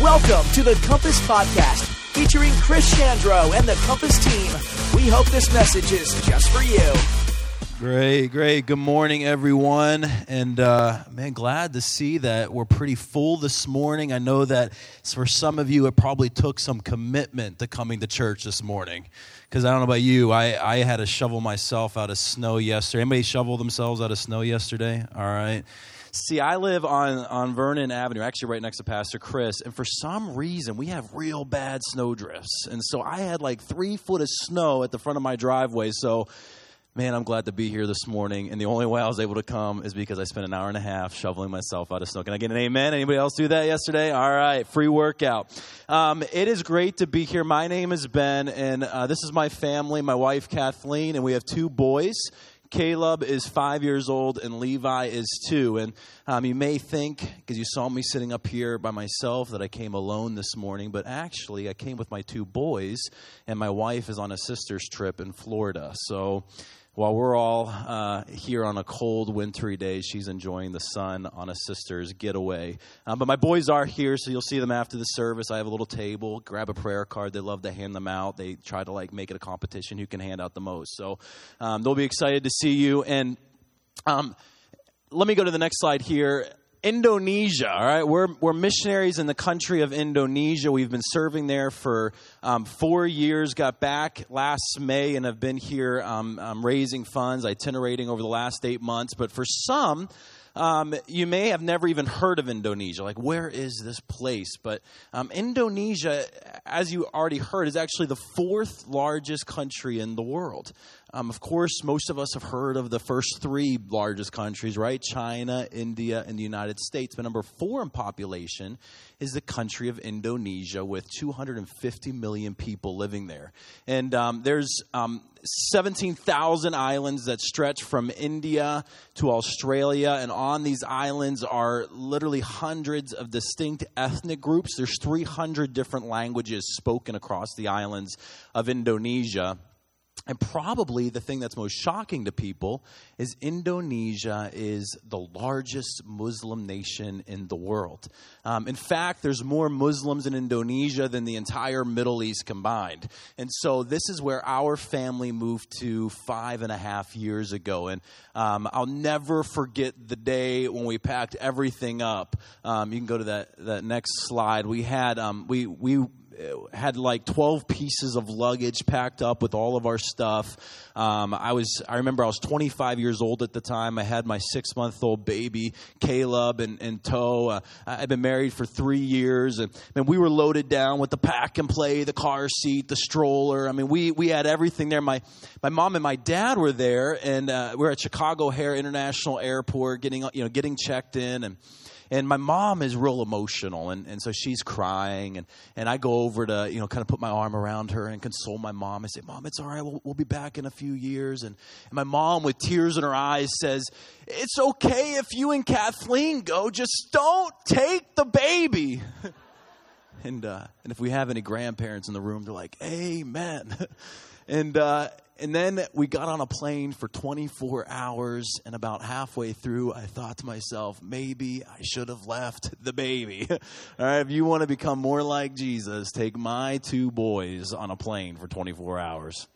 Welcome to the Compass Podcast, featuring Chris Chandro and the Compass team. We hope this message is just for you. Great, great. Good morning, everyone. And uh, man, glad to see that we're pretty full this morning. I know that for some of you, it probably took some commitment to coming to church this morning. Because I don't know about you, I, I had to shovel myself out of snow yesterday. Anybody shovel themselves out of snow yesterday? All right. See, I live on, on Vernon Avenue, actually right next to Pastor Chris, and for some reason we have real bad snow drifts. And so I had like three foot of snow at the front of my driveway. So, man, I'm glad to be here this morning. And the only way I was able to come is because I spent an hour and a half shoveling myself out of snow. Can I get an amen? Anybody else do that yesterday? All right, free workout. Um, it is great to be here. My name is Ben, and uh, this is my family, my wife Kathleen, and we have two boys. Caleb is five years old and Levi is two. And um, you may think, because you saw me sitting up here by myself, that I came alone this morning, but actually, I came with my two boys, and my wife is on a sister's trip in Florida. So while we're all uh, here on a cold, wintry day, she's enjoying the sun on a sister's getaway. Um, but my boys are here, so you'll see them after the service. I have a little table. Grab a prayer card. They love to hand them out. They try to like make it a competition who can hand out the most. So um, they'll be excited to see you. And um, let me go to the next slide here. Indonesia, all right? We're, we're missionaries in the country of Indonesia. We've been serving there for um, four years, got back last May, and have been here um, um, raising funds, itinerating over the last eight months. But for some, um, you may have never even heard of Indonesia. Like, where is this place? But um, Indonesia, as you already heard, is actually the fourth largest country in the world. Um, of course, most of us have heard of the first three largest countries, right? China, India, and the United States. But number four in population is the country of Indonesia with 250 million people living there. And um, there's um, 17,000 islands that stretch from India to Australia. And on these islands are literally hundreds of distinct ethnic groups. There's 300 different languages spoken across the islands of Indonesia. And probably the thing that's most shocking to people is Indonesia is the largest Muslim nation in the world. Um, in fact, there's more Muslims in Indonesia than the entire Middle East combined. And so this is where our family moved to five and a half years ago. And um, I'll never forget the day when we packed everything up. Um, you can go to that, that next slide. We had, um, we, we, had like 12 pieces of luggage packed up with all of our stuff. Um, I was, I remember I was 25 years old at the time. I had my six month old baby, Caleb, and, tow. Uh, I'd been married for three years, and, and we were loaded down with the pack and play, the car seat, the stroller. I mean, we, we had everything there. My, my mom and my dad were there, and uh, we we're at Chicago O'Hare International Airport getting, you know, getting checked in. And, and my mom is real emotional and, and so she's crying and, and i go over to you know kind of put my arm around her and console my mom. And say mom it's all right. We'll, we'll be back in a few years. And, and my mom with tears in her eyes says it's okay if you and kathleen go. Just don't take the baby. And uh, and if we have any grandparents in the room they're like amen and uh, and then we got on a plane for 24 hours, and about halfway through, I thought to myself, maybe I should have left the baby. All right, if you want to become more like Jesus, take my two boys on a plane for 24 hours.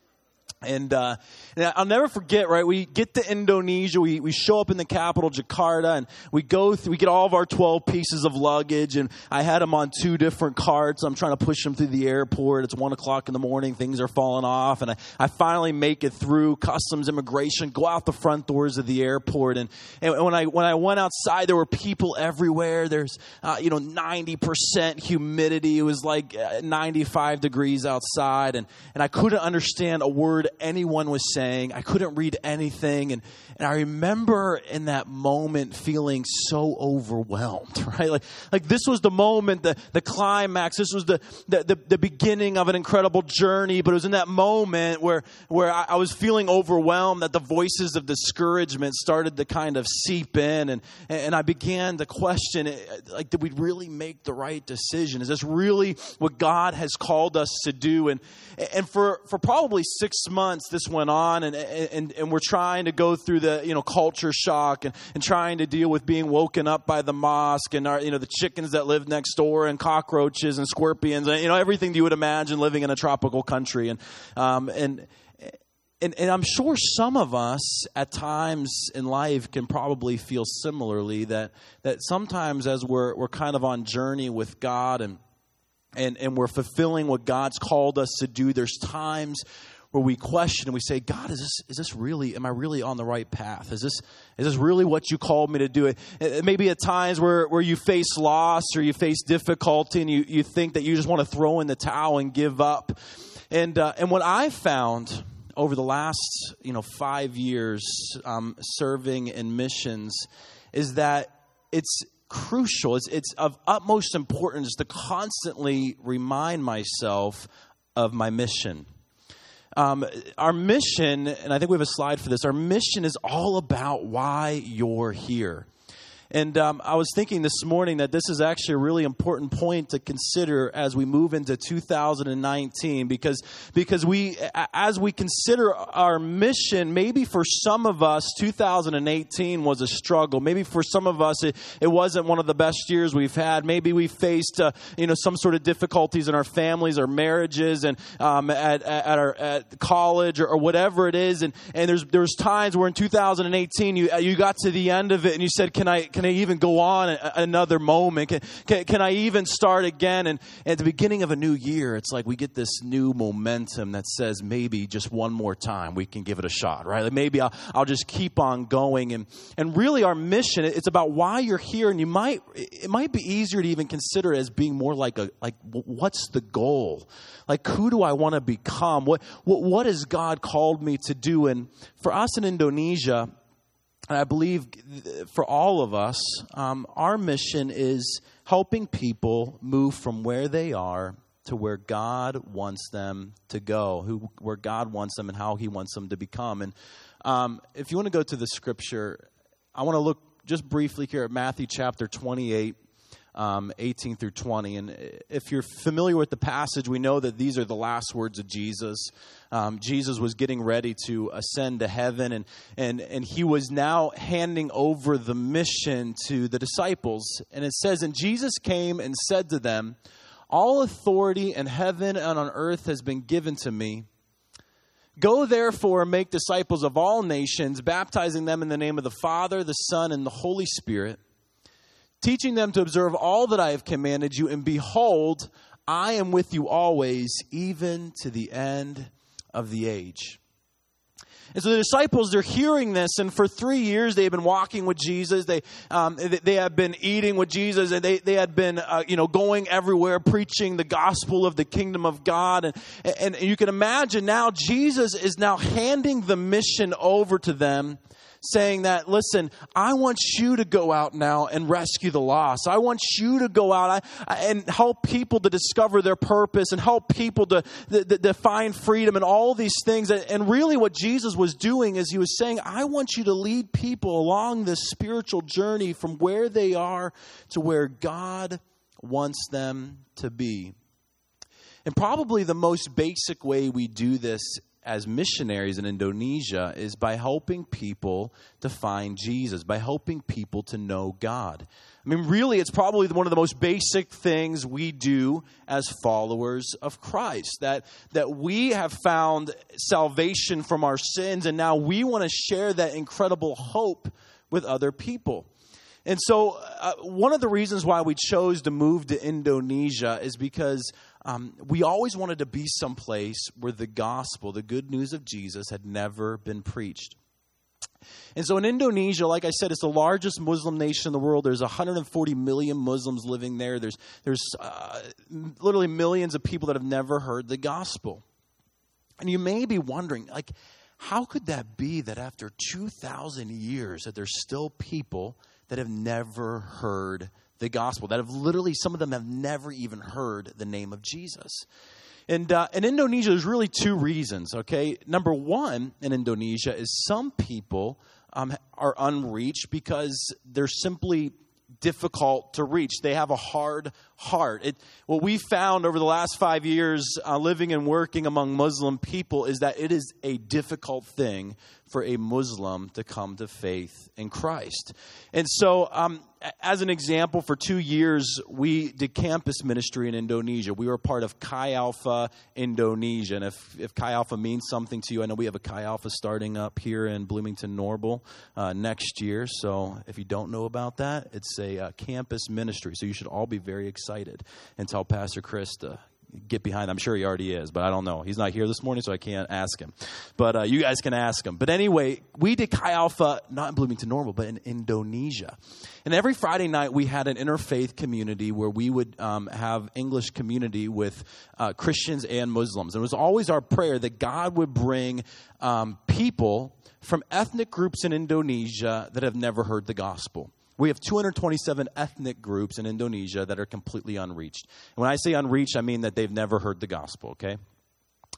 And, uh, and I'll never forget, right? We get to Indonesia, we, we show up in the capital, Jakarta, and we go through, we get all of our 12 pieces of luggage, and I had them on two different carts. I'm trying to push them through the airport. It's one o'clock in the morning, things are falling off, and I, I finally make it through customs immigration, go out the front doors of the airport, and, and when I, when I went outside, there were people everywhere. There's, uh, you know, 90% humidity. It was like uh, 95 degrees outside, and, and I couldn't understand a word anyone was saying. I couldn't read anything. And, and I remember in that moment feeling so overwhelmed, right? Like, like this was the moment, the, the climax. This was the, the, the, the beginning of an incredible journey. But it was in that moment where, where I, I was feeling overwhelmed that the voices of discouragement started to kind of seep in. And, and I began to question, eh, like, did we really make the right decision? Is this really what God has called us to do? And, and for, for probably six months, months this went on, and, and, and we're trying to go through the, you know, culture shock and, and trying to deal with being woken up by the mosque and our, you know, the chickens that live next door and cockroaches and scorpions and, you know, everything you would imagine living in a tropical country. And, um, and, and, and I'm sure some of us at times in life can probably feel similarly that, that sometimes as we're, we're kind of on journey with God and, and, and we're fulfilling what God's called us to do, there's times where we question and we say, God, is this, is this really, am I really on the right path? Is this, is this really what you called me to do? It, it maybe at times where, where you face loss or you face difficulty and you, you think that you just want to throw in the towel and give up. And, uh, and what I found over the last, you know, five years um, serving in missions is that it's crucial, it's, it's of utmost importance to constantly remind myself of my mission. Um, our mission, and I think we have a slide for this, our mission is all about why you're here. And um, I was thinking this morning that this is actually a really important point to consider as we move into 2019 because, because we, as we consider our mission, maybe for some of us, 2018 was a struggle. Maybe for some of us, it, it wasn't one of the best years we've had. Maybe we faced, uh, you know, some sort of difficulties in our families our marriages and um, at, at, our at college or, or whatever it is. And, and there's, there's times where in 2018 you, you got to the end of it and you said, can I, can can I even go on another moment? Can, can, can I even start again? And at the beginning of a new year, it's like we get this new momentum that says maybe just one more time we can give it a shot, right? Like maybe I'll, I'll just keep on going. And, and really, our mission, it's about why you're here. And you might, it might be easier to even consider as being more like a, like, what's the goal? Like, who do I want to become? What, what, what has God called me to do? And for us in Indonesia, and I believe for all of us, um, our mission is helping people move from where they are to where God wants them to go, who, where God wants them and how He wants them to become. And um, if you want to go to the scripture, I want to look just briefly here at Matthew chapter 28 um, 18 through 20. And if you're familiar with the passage, we know that these are the last words of Jesus. Um, Jesus was getting ready to ascend to heaven, and, and, and he was now handing over the mission to the disciples. And it says, And Jesus came and said to them, All authority in heaven and on earth has been given to me. Go therefore and make disciples of all nations, baptizing them in the name of the Father, the Son, and the Holy Spirit teaching them to observe all that I have commanded you, and behold, I am with you always, even to the end of the age. And so the disciples, they're hearing this, and for three years they've been walking with Jesus. They, um, they have been eating with Jesus, and they, they had been, uh, you know, going everywhere preaching the gospel of the kingdom of God. And, and you can imagine now Jesus is now handing the mission over to them saying that, listen, I want you to go out now and rescue the lost. I want you to go out and help people to discover their purpose and help people to, to, to find freedom and all these things. And really, what Jesus was doing is he was saying, I want you to lead people along this spiritual journey from where they are to where God wants them to be. And probably the most basic way we do this as missionaries in Indonesia is by helping people to find Jesus, by helping people to know God. I mean, really, it's probably one of the most basic things we do as followers of Christ. That, that we have found salvation from our sins, and now we want to share that incredible hope with other people. And so, uh, one of the reasons why we chose to move to Indonesia is because um, we always wanted to be someplace where the gospel, the good news of Jesus, had never been preached. And so in Indonesia, like I said, it's the largest Muslim nation in the world. There's 140 million Muslims living there. There's, there's uh, literally millions of people that have never heard the gospel. And you may be wondering, like, how could that be that after 2,000 years that there's still people that have never heard the gospel, that have literally, some of them have never even heard the name of Jesus. And uh, in Indonesia, there's really two reasons, okay? Number one in Indonesia is some people um, are unreached because they're simply difficult to reach. They have a hard heart. It, what we found over the last five years uh, living and working among Muslim people is that it is a difficult thing for a Muslim to come to faith in Christ. And so, um, as an example, for two years, we did campus ministry in Indonesia. We were part of Chi Alpha Indonesia. And if, if Chi Alpha means something to you, I know we have a Chi Alpha starting up here in Bloomington Normal uh, next year. So if you don't know about that, it's a uh, campus ministry. So you should all be very excited and tell Pastor Chris to get behind. I'm sure he already is, but I don't know. He's not here this morning, so I can't ask him. But uh, you guys can ask him. But anyway, we did Chi Alpha, not in Bloomington Normal, but in Indonesia. And every Friday night, we had an interfaith community where we would um, have English community with uh, Christians and Muslims. And it was always our prayer that God would bring um, people from ethnic groups in Indonesia that have never heard the gospel. We have 227 ethnic groups in Indonesia that are completely unreached. And when I say unreached, I mean that they've never heard the gospel, okay?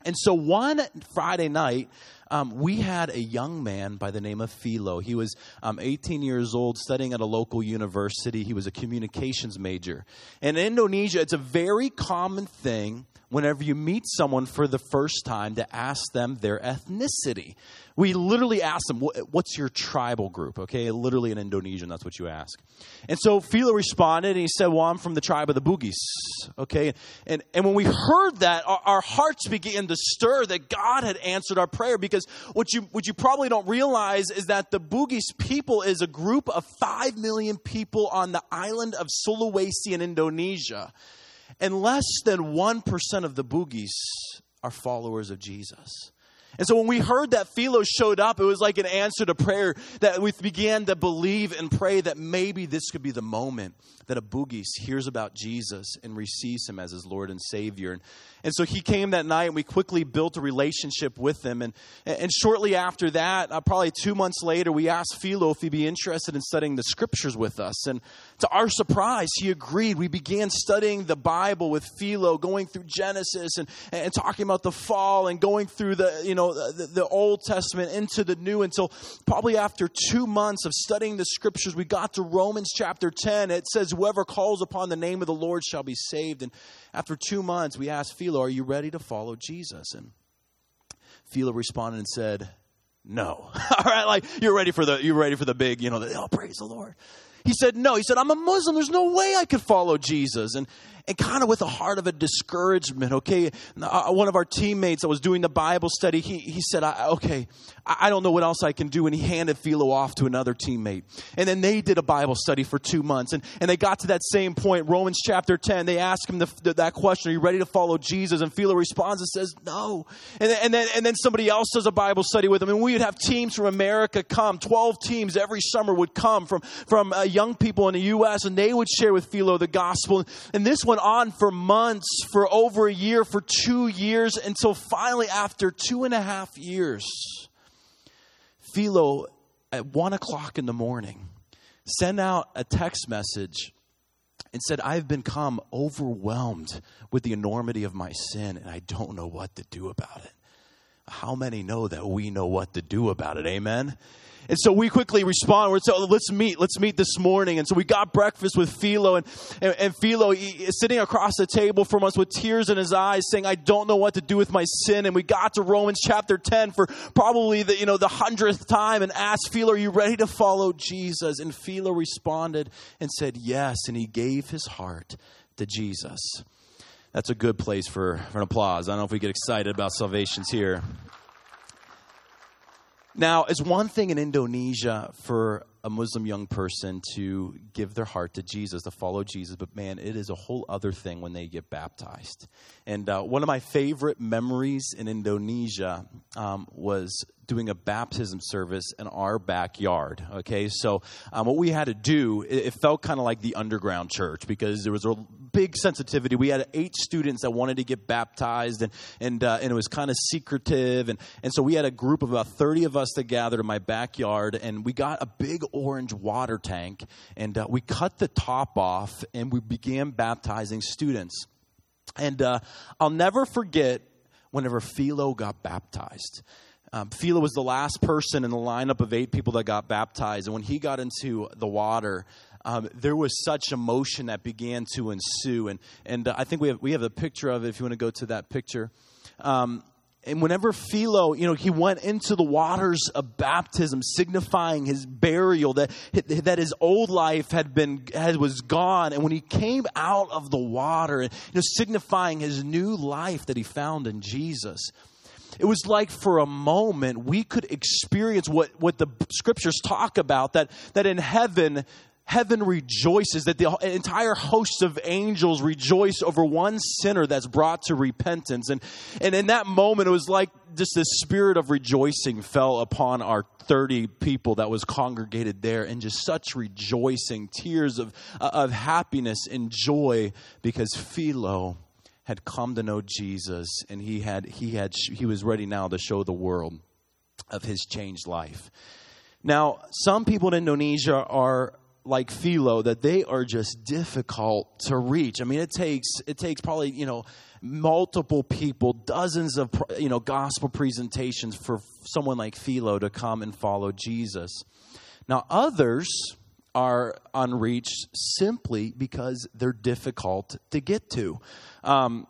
And so one Friday night, um, we had a young man by the name of Philo. He was um, 18 years old, studying at a local university. He was a communications major. And in Indonesia, it's a very common thing whenever you meet someone for the first time to ask them their ethnicity. We literally ask them, What's your tribal group? Okay, literally in Indonesian, that's what you ask. And so Philo responded and he said, Well, I'm from the tribe of the Bugis. Okay, and, and when we heard that, our, our hearts began to stir that God had answered our prayer because what you, what you probably don't realize is that the Bugis people is a group of 5 million people on the island of Sulawesi in Indonesia. And less than 1% of the Bugis are followers of Jesus. And so when we heard that Philo showed up, it was like an answer to prayer that we began to believe and pray that maybe this could be the moment that a Bugis hears about Jesus and receives him as his Lord and Savior. And, and so he came that night and we quickly built a relationship with him. And, and shortly after that, uh, probably two months later, we asked Philo if he'd be interested in studying the scriptures with us. And to our surprise, he agreed. We began studying the Bible with Philo, going through Genesis and, and talking about the fall and going through the, you know, the, the Old Testament into the New until probably after two months of studying the scriptures, we got to Romans chapter 10. It says, whoever calls upon the name of the Lord shall be saved. And after two months, we asked Philo, Are you ready to follow Jesus? And Philo responded and said, No. All right, like you're ready for the you're ready for the big, you know, the, oh praise the Lord. He said, No. He said, I'm a Muslim. There's no way I could follow Jesus. And and kind of with a heart of a discouragement, okay? Uh, one of our teammates that was doing the Bible study, he, he said, I, okay, I don't know what else I can do. And he handed Philo off to another teammate. And then they did a Bible study for two months. And, and they got to that same point, Romans chapter 10. They asked him the, the, that question, are you ready to follow Jesus? And Philo responds and says, no. And, and, then, and then somebody else does a Bible study with him. And we would have teams from America come. 12 teams every summer would come from, from uh, young people in the U.S. and they would share with Philo the gospel. And this one went on for months, for over a year, for two years, until finally, after two and a half years, Philo, at one o'clock in the morning, sent out a text message and said, I've become overwhelmed with the enormity of my sin, and I don't know what to do about it. How many know that we know what to do about it? Amen. And so we quickly respond. We're so let's meet. Let's meet this morning. And so we got breakfast with Philo, and, and, and Philo sitting across the table from us with tears in his eyes, saying, "I don't know what to do with my sin." And we got to Romans chapter ten for probably the you know the hundredth time, and asked Philo, "Are you ready to follow Jesus?" And Philo responded and said, "Yes." And he gave his heart to Jesus. That's a good place for, for an applause. I don't know if we get excited about salvations here. Now, it's one thing in Indonesia for a Muslim young person to give their heart to Jesus, to follow Jesus, but man, it is a whole other thing when they get baptized. And uh, one of my favorite memories in Indonesia um, was doing a baptism service in our backyard. Okay, so um, what we had to do, it, it felt kind of like the underground church because there was a big sensitivity. We had eight students that wanted to get baptized, and and uh, and it was kind of secretive, and and so we had a group of about thirty of us that gathered in my backyard, and we got a big orange water tank, and uh, we cut the top off, and we began baptizing students. And uh, I'll never forget whenever Philo got baptized. Um, Philo was the last person in the lineup of eight people that got baptized. And when he got into the water, um, there was such emotion that began to ensue. And, and uh, I think we have, we have a picture of it if you want to go to that picture. Um, and whenever Philo, you know, he went into the waters of baptism, signifying his burial, that, that his old life had been, had, was gone. And when he came out of the water, you know, signifying his new life that he found in Jesus, it was like for a moment we could experience what, what the scriptures talk about that, that in heaven heaven rejoices, that the entire host of angels rejoice over one sinner that's brought to repentance. And, and in that moment, it was like just this spirit of rejoicing fell upon our 30 people that was congregated there and just such rejoicing, tears of, of happiness and joy because Philo had come to know Jesus and he had, he had, he was ready now to show the world of his changed life. Now, some people in Indonesia are like Philo that they are just difficult to reach. I mean, it takes it takes probably you know multiple people, dozens of you know gospel presentations for someone like Philo to come and follow Jesus. Now, others are unreached simply because they're difficult to get to. Um,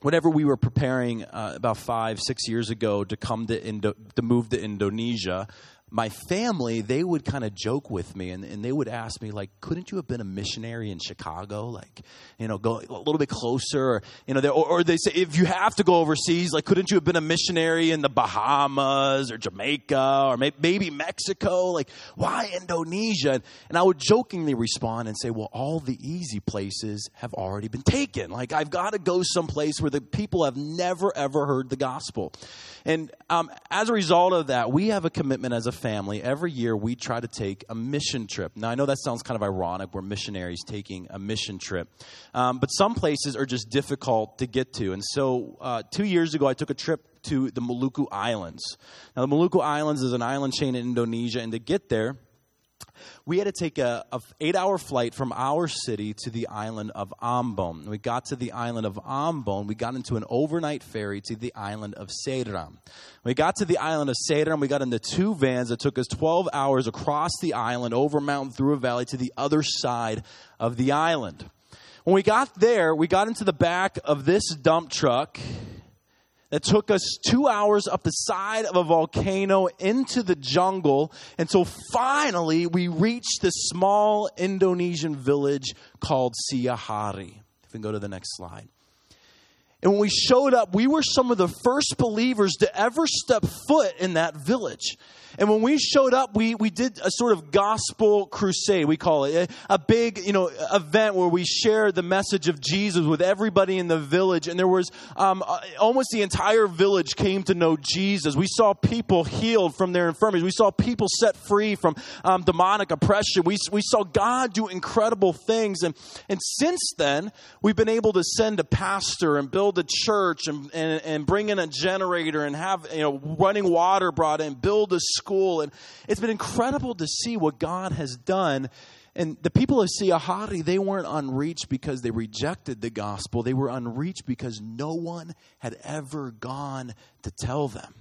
whenever we were preparing uh, about five, six years ago to come to Indo- to move to Indonesia, my family, they would kind of joke with me and, and they would ask me, like, couldn't you have been a missionary in Chicago? Like, you know, go a little bit closer. Or, you know, or, or, they say, if you have to go overseas, like, couldn't you have been a missionary in the Bahamas or Jamaica or maybe Mexico? Like, why Indonesia? And I would jokingly respond and say, well, all the easy places have already been taken. Like, I've got to go someplace where the people have never, ever heard the gospel. And um, as a result of that, we have a commitment as a family. Every year, we try to take a mission trip. Now, I know that sounds kind of ironic. We're missionaries taking a mission trip. Um, but some places are just difficult to get to. And so, uh, two years ago, I took a trip to the Maluku Islands. Now, the Maluku Islands is an island chain in Indonesia. And to get there, we had to take a, a eight hour flight from our city to the island of Ambon. We got to the island of Ambon. We got into an overnight ferry to the island of Seram. We got to the island of Seram. We got into two vans that took us 12 hours across the island, over a mountain, through a valley to the other side of the island. When we got there, we got into the back of this dump truck that took us two hours up the side of a volcano into the jungle until finally we reached this small Indonesian village called Siahari. If we can go to the next slide. And when we showed up, we were some of the first believers to ever step foot in that village. And when we showed up, we, we did a sort of gospel crusade, we call it. A, a big, you know, event where we shared the message of Jesus with everybody in the village. And there was um, uh, almost the entire village came to know Jesus. We saw people healed from their infirmities. We saw people set free from um, demonic oppression. We, we saw God do incredible things. And, and since then, we've been able to send a pastor and build a church and, and, and bring in a generator and have, you know, running water brought in, build a school school. And it's been incredible to see what God has done. And the people of Siahari, they weren't unreached because they rejected the gospel. They were unreached because no one had ever gone to tell them.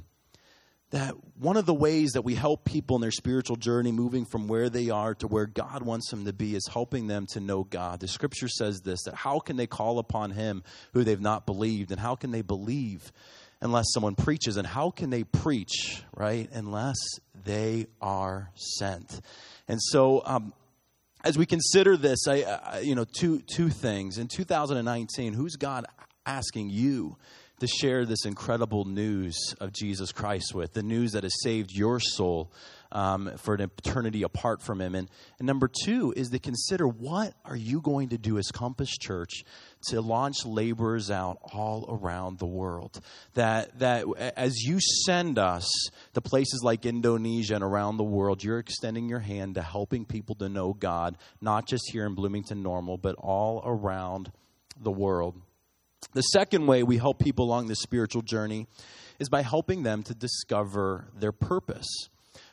That one of the ways that we help people in their spiritual journey, moving from where they are to where God wants them to be, is helping them to know God. The scripture says this that how can they call upon Him who they've not believed? And how can they believe unless someone preaches. And how can they preach, right, unless they are sent? And so, um, as we consider this, I, I, you know, two, two things. In 2019, who's God asking you to share this incredible news of Jesus Christ with? The news that has saved your soul um, for an eternity apart from Him. And, and number two is to consider what are you going to do as Compass Church to launch laborers out all around the world. That, that as you send us to places like Indonesia and around the world, you're extending your hand to helping people to know God, not just here in Bloomington Normal, but all around the world. The second way we help people along this spiritual journey is by helping them to discover their purpose.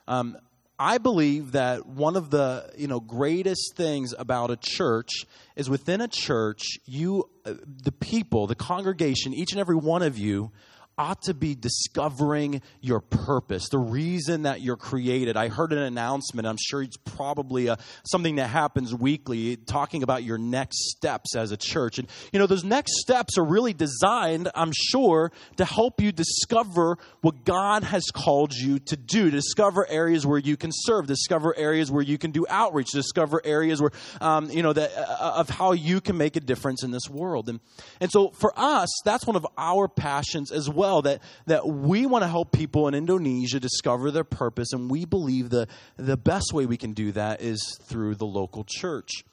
Um, I believe that one of the you know greatest things about a church is within a church, you, uh, the people, the congregation, each and every one of you ought to be discovering your purpose, the reason that you're created. I heard an announcement, I'm sure it's probably a, uh, something that happens weekly, talking about your next steps as a church. And, you know, those next steps are really designed, I'm sure, to help you discover what God has called you to do, discover areas where you can serve, discover areas where you can do outreach, discover areas where, um, you know, that, uh, of how you can make a difference in this world. And, and so for us, that's one of our passions as well, that, that we want to help people in Indonesia discover their purpose. And we believe the, the best way we can do that is through the local church.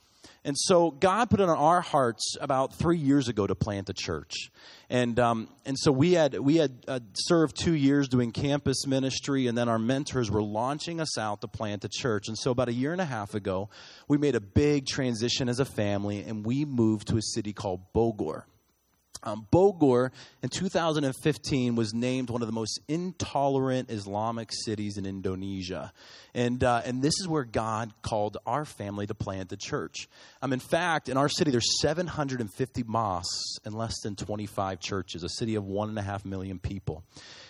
And so God put it on our hearts about three years ago to plant a church. And, um, and so we had, we had uh, served two years doing campus ministry, and then our mentors were launching us out to plant a church. And so about a year and a half ago, we made a big transition as a family, and we moved to a city called Bogor. Um, Bogor in 2015 was named one of the most intolerant Islamic cities in Indonesia. And, uh, and this is where God called our family to plant the church. Um, in fact, in our city, there's 750 mosques and less than 25 churches, a city of one and a half million people.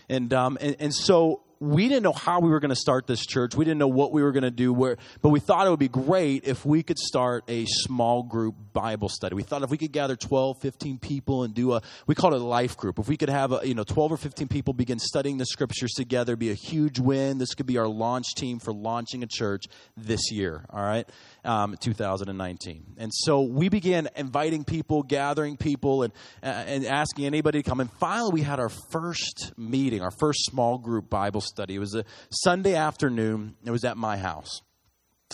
And, um, and, and so we didn't know how we were going to start this church. We didn't know what we were going to do, where, but we thought it would be great if we could start a small group Bible study. We thought if we could gather 12, 15 people and do a, we called it a life group. If we could have, a, you know, 12 or 15 people begin studying the scriptures together, be a huge win. This could be our launch team for launching a church this year, all right, um, 2019. And so we began inviting people, gathering people, and, uh, and asking anybody to come. And finally, we had our first meeting, our first small group Bible study. It was a Sunday afternoon. It was at my house.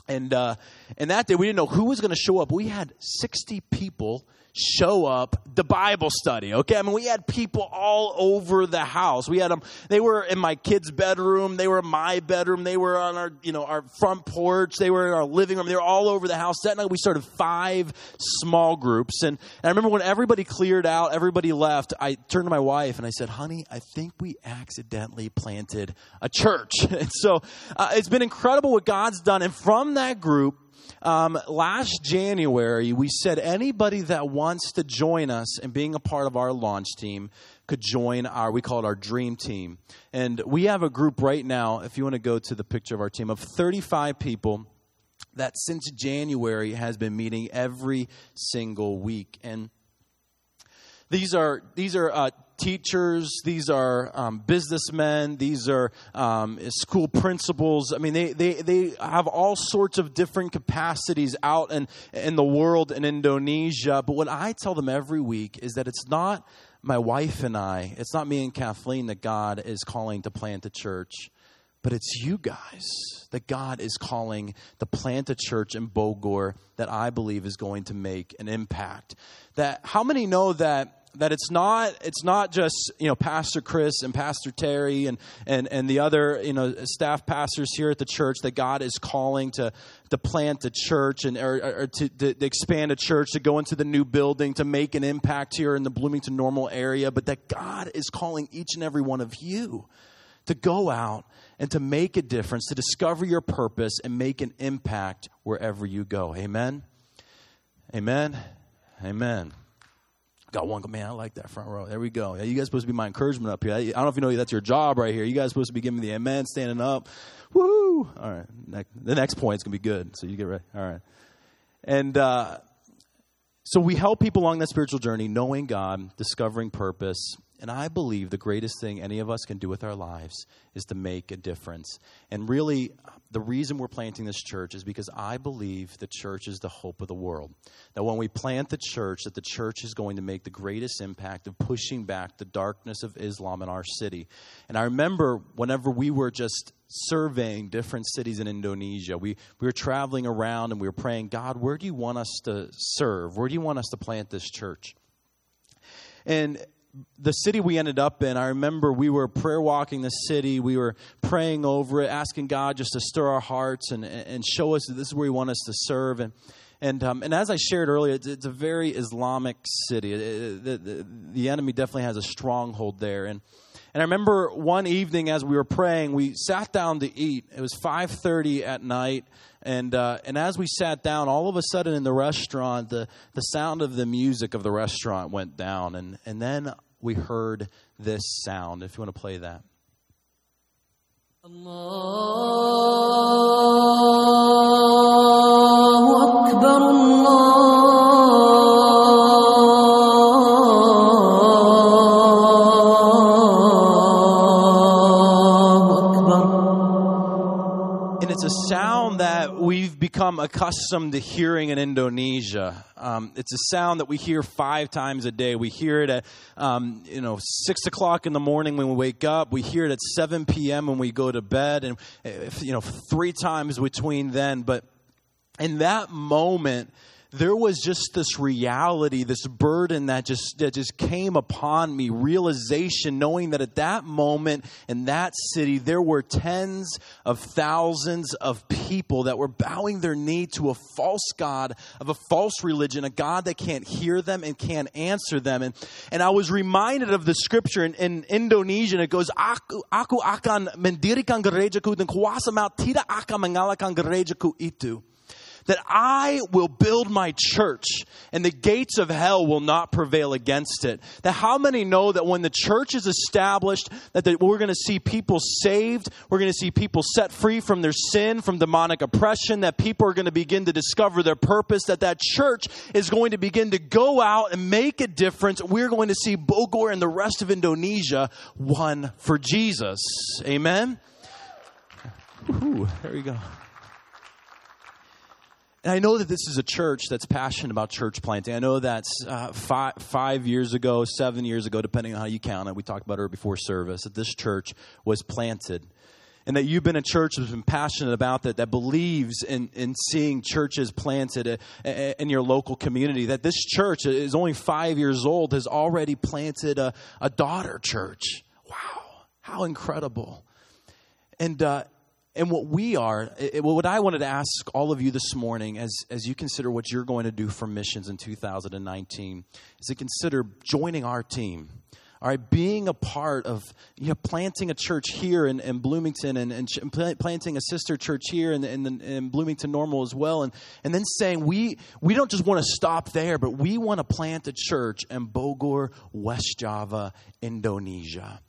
And, uh, and that day, we didn't know who was going to show up. We had 60 people show up the Bible study. Okay, I mean we had people all over the house. We had them. They were in my kids' bedroom. They were in my bedroom. They were on our you know our front porch. They were in our living room. They were all over the house. That night we started five small groups. And, and I remember when everybody cleared out, everybody left. I turned to my wife and I said, "Honey, I think we accidentally planted a church." and so uh, it's been incredible what God's done. And from that group um, last January, we said anybody that wants to join us and being a part of our launch team could join our, we call it our dream team. And we have a group right now, if you want to go to the picture of our team, of 35 people that since January has been meeting every single week. And these are these are uh, teachers, these are um, businessmen, these are um, school principals. I mean, they, they, they have all sorts of different capacities out in, in the world in Indonesia. But what I tell them every week is that it's not my wife and I, it's not me and Kathleen that God is calling to plant a church, but it's you guys that God is calling to plant a church in Bogor that I believe is going to make an impact. That how many know that that it's not it's not just you know pastor chris and pastor terry and and and the other you know staff pastors here at the church that god is calling to to plant a church and or, or to, to, expand a church to go into the new building to make an impact here in the bloomington normal area but that god is calling each and every one of you to go out and to make a difference to discover your purpose and make an impact wherever you go. Amen? Amen? Amen Got one. Man, I like that front row. There we go. Yeah, you guys supposed to be my encouragement up here. I, I don't know if you know that's your job right here. You guys supposed to be giving me the amen, standing up. Woo! All right. Next, the next point is gonna be good. So you get ready. All right. And uh, so we help people along that spiritual journey, knowing God, discovering purpose, and I believe the greatest thing any of us can do with our lives is to make a difference. And really, the reason we're planting this church is because I believe the church is the hope of the world. That when we plant the church, that the church is going to make the greatest impact of pushing back the darkness of Islam in our city. And I remember whenever we were just surveying different cities in Indonesia, we, we were traveling around and we were praying, God, where do you want us to serve? Where do you want us to plant this church? And the city we ended up in, I remember we were prayer walking the city. We were praying over it, asking God just to stir our hearts and, and show us that this is where He wants us to serve. And, and, um, and as I shared earlier, it's, it's a very Islamic city. It, it, the, the enemy definitely has a stronghold there. And, and I remember one evening as we were praying, we sat down to eat. It was 5.30 at night. And, uh, and as we sat down, all of a sudden in the restaurant, the, the sound of the music of the restaurant went down. And, and then we heard this sound. If you want to play that. Become accustomed to hearing in Indonesia. Um, it's a sound that we hear five times a day. We hear it at, um, you know, six o'clock in the morning when we wake up. We hear it at 7 p.m. when we go to bed, and you know, three times between then. But in that moment, there was just this reality, this burden that just that just came upon me, realization, knowing that at that moment in that city there were tens of thousands of people that were bowing their knee to a false god of a false religion, a God that can't hear them and can't answer them. And and I was reminded of the scripture in, in Indonesian. It goes, Aku, aku akan mendirikan gerejaku dan kuasa tidak akan mengalahkan gerejaku itu that I will build my church and the gates of hell will not prevail against it. That how many know that when the church is established, that we're going to see people saved, we're going to see people set free from their sin, from demonic oppression, that people are going to begin to discover their purpose, that that church is going to begin to go out and make a difference. We're going to see Bogor and the rest of Indonesia won for Jesus. Amen? Whew, there we go. And I know that this is a church that's passionate about church planting. I know that's uh, five, five years ago, seven years ago, depending on how you count it. We talked about it before service, that this church was planted. And that you've been a church that's been passionate about that, that believes in, in seeing churches planted uh, uh, in your local community. That this church is only five years old, has already planted a, a daughter church. Wow, how incredible. And, uh, and what we are, it, what I wanted to ask all of you this morning as, as you consider what you're going to do for missions in 2019 is to consider joining our team. All right, being a part of you know, planting a church here in, in Bloomington and, and, planting a sister church here in, in, in Bloomington Normal as well. And, and then saying we, we don't just want to stop there, but we want to plant a church in Bogor, West Java, Indonesia.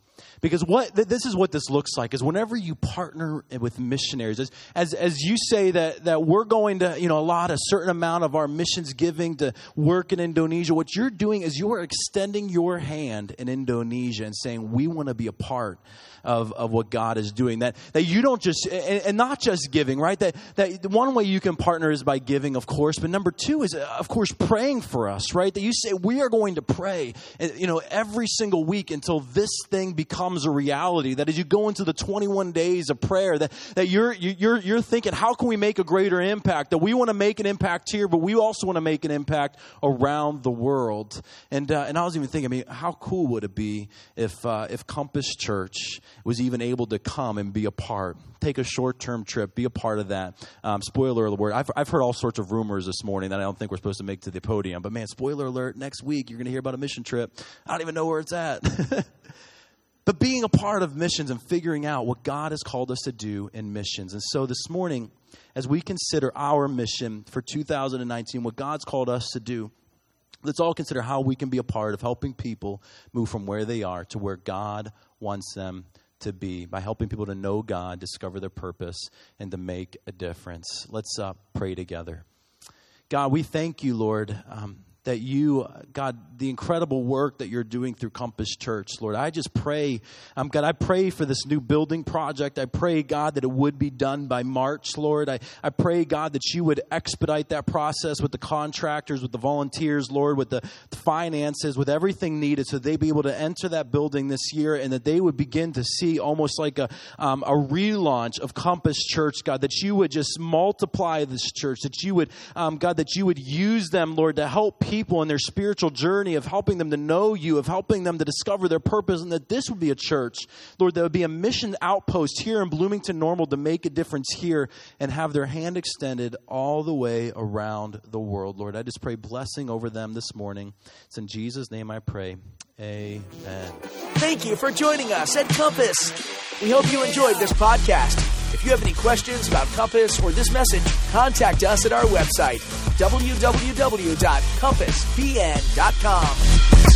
Because what this is what this looks like is whenever you partner with missionaries, as, as, as you say that, that we're going to, you know, allot a certain amount of our missions giving to work in Indonesia, what you're doing is you're extending your hand in Indonesia and saying, we want to be a part of, of what God is doing. That, that you don't just, and, and not just giving, right? That, that one way you can partner is by giving, of course, but number two is, uh, of course, praying for us, right? That you say, we are going to pray, uh, you know, every single week until this thing becomes a reality. That as you go into the 21 days of prayer, that, that you're, you're, you're thinking, how can we make a greater impact? That we want to make an impact here, but we also want to make an impact around the world. And, uh, and I was even thinking, I mean, how cool would it be if, uh, if Compass Church was even able to come and be a part, take a short term trip, be a part of that. Um, spoiler alert, I've, I've heard all sorts of rumors this morning that I don't think we're supposed to make to the podium. But man, spoiler alert, next week you're going to hear about a mission trip. I don't even know where it's at. but being a part of missions and figuring out what God has called us to do in missions. And so this morning, as we consider our mission for 2019, what God's called us to do, let's all consider how we can be a part of helping people move from where they are to where God wants them to be by helping people to know God, discover their purpose, and to make a difference. Let's uh, pray together. God, we thank you, Lord. Um, that you, God, the incredible work that you're doing through Compass Church, Lord. I just pray, um, God, I pray for this new building project. I pray, God, that it would be done by March, Lord. I, I pray, God, that you would expedite that process with the contractors, with the volunteers, Lord, with the, the finances, with everything needed so they'd be able to enter that building this year and that they would begin to see almost like a, um, a relaunch of Compass Church, God, that you would just multiply this church, that you would, um, God, that you would use them, Lord, to help people people in their spiritual journey of helping them to know you, of helping them to discover their purpose, and that this would be a church, Lord, that would be a mission outpost here in Bloomington Normal to make a difference here and have their hand extended all the way around the world, Lord. I just pray blessing over them this morning. It's in Jesus' name I pray. Amen. Thank you for joining us at Compass. We hope you enjoyed this podcast. If you have any questions about Compass or this message, contact us at our website, www.compassbn.com.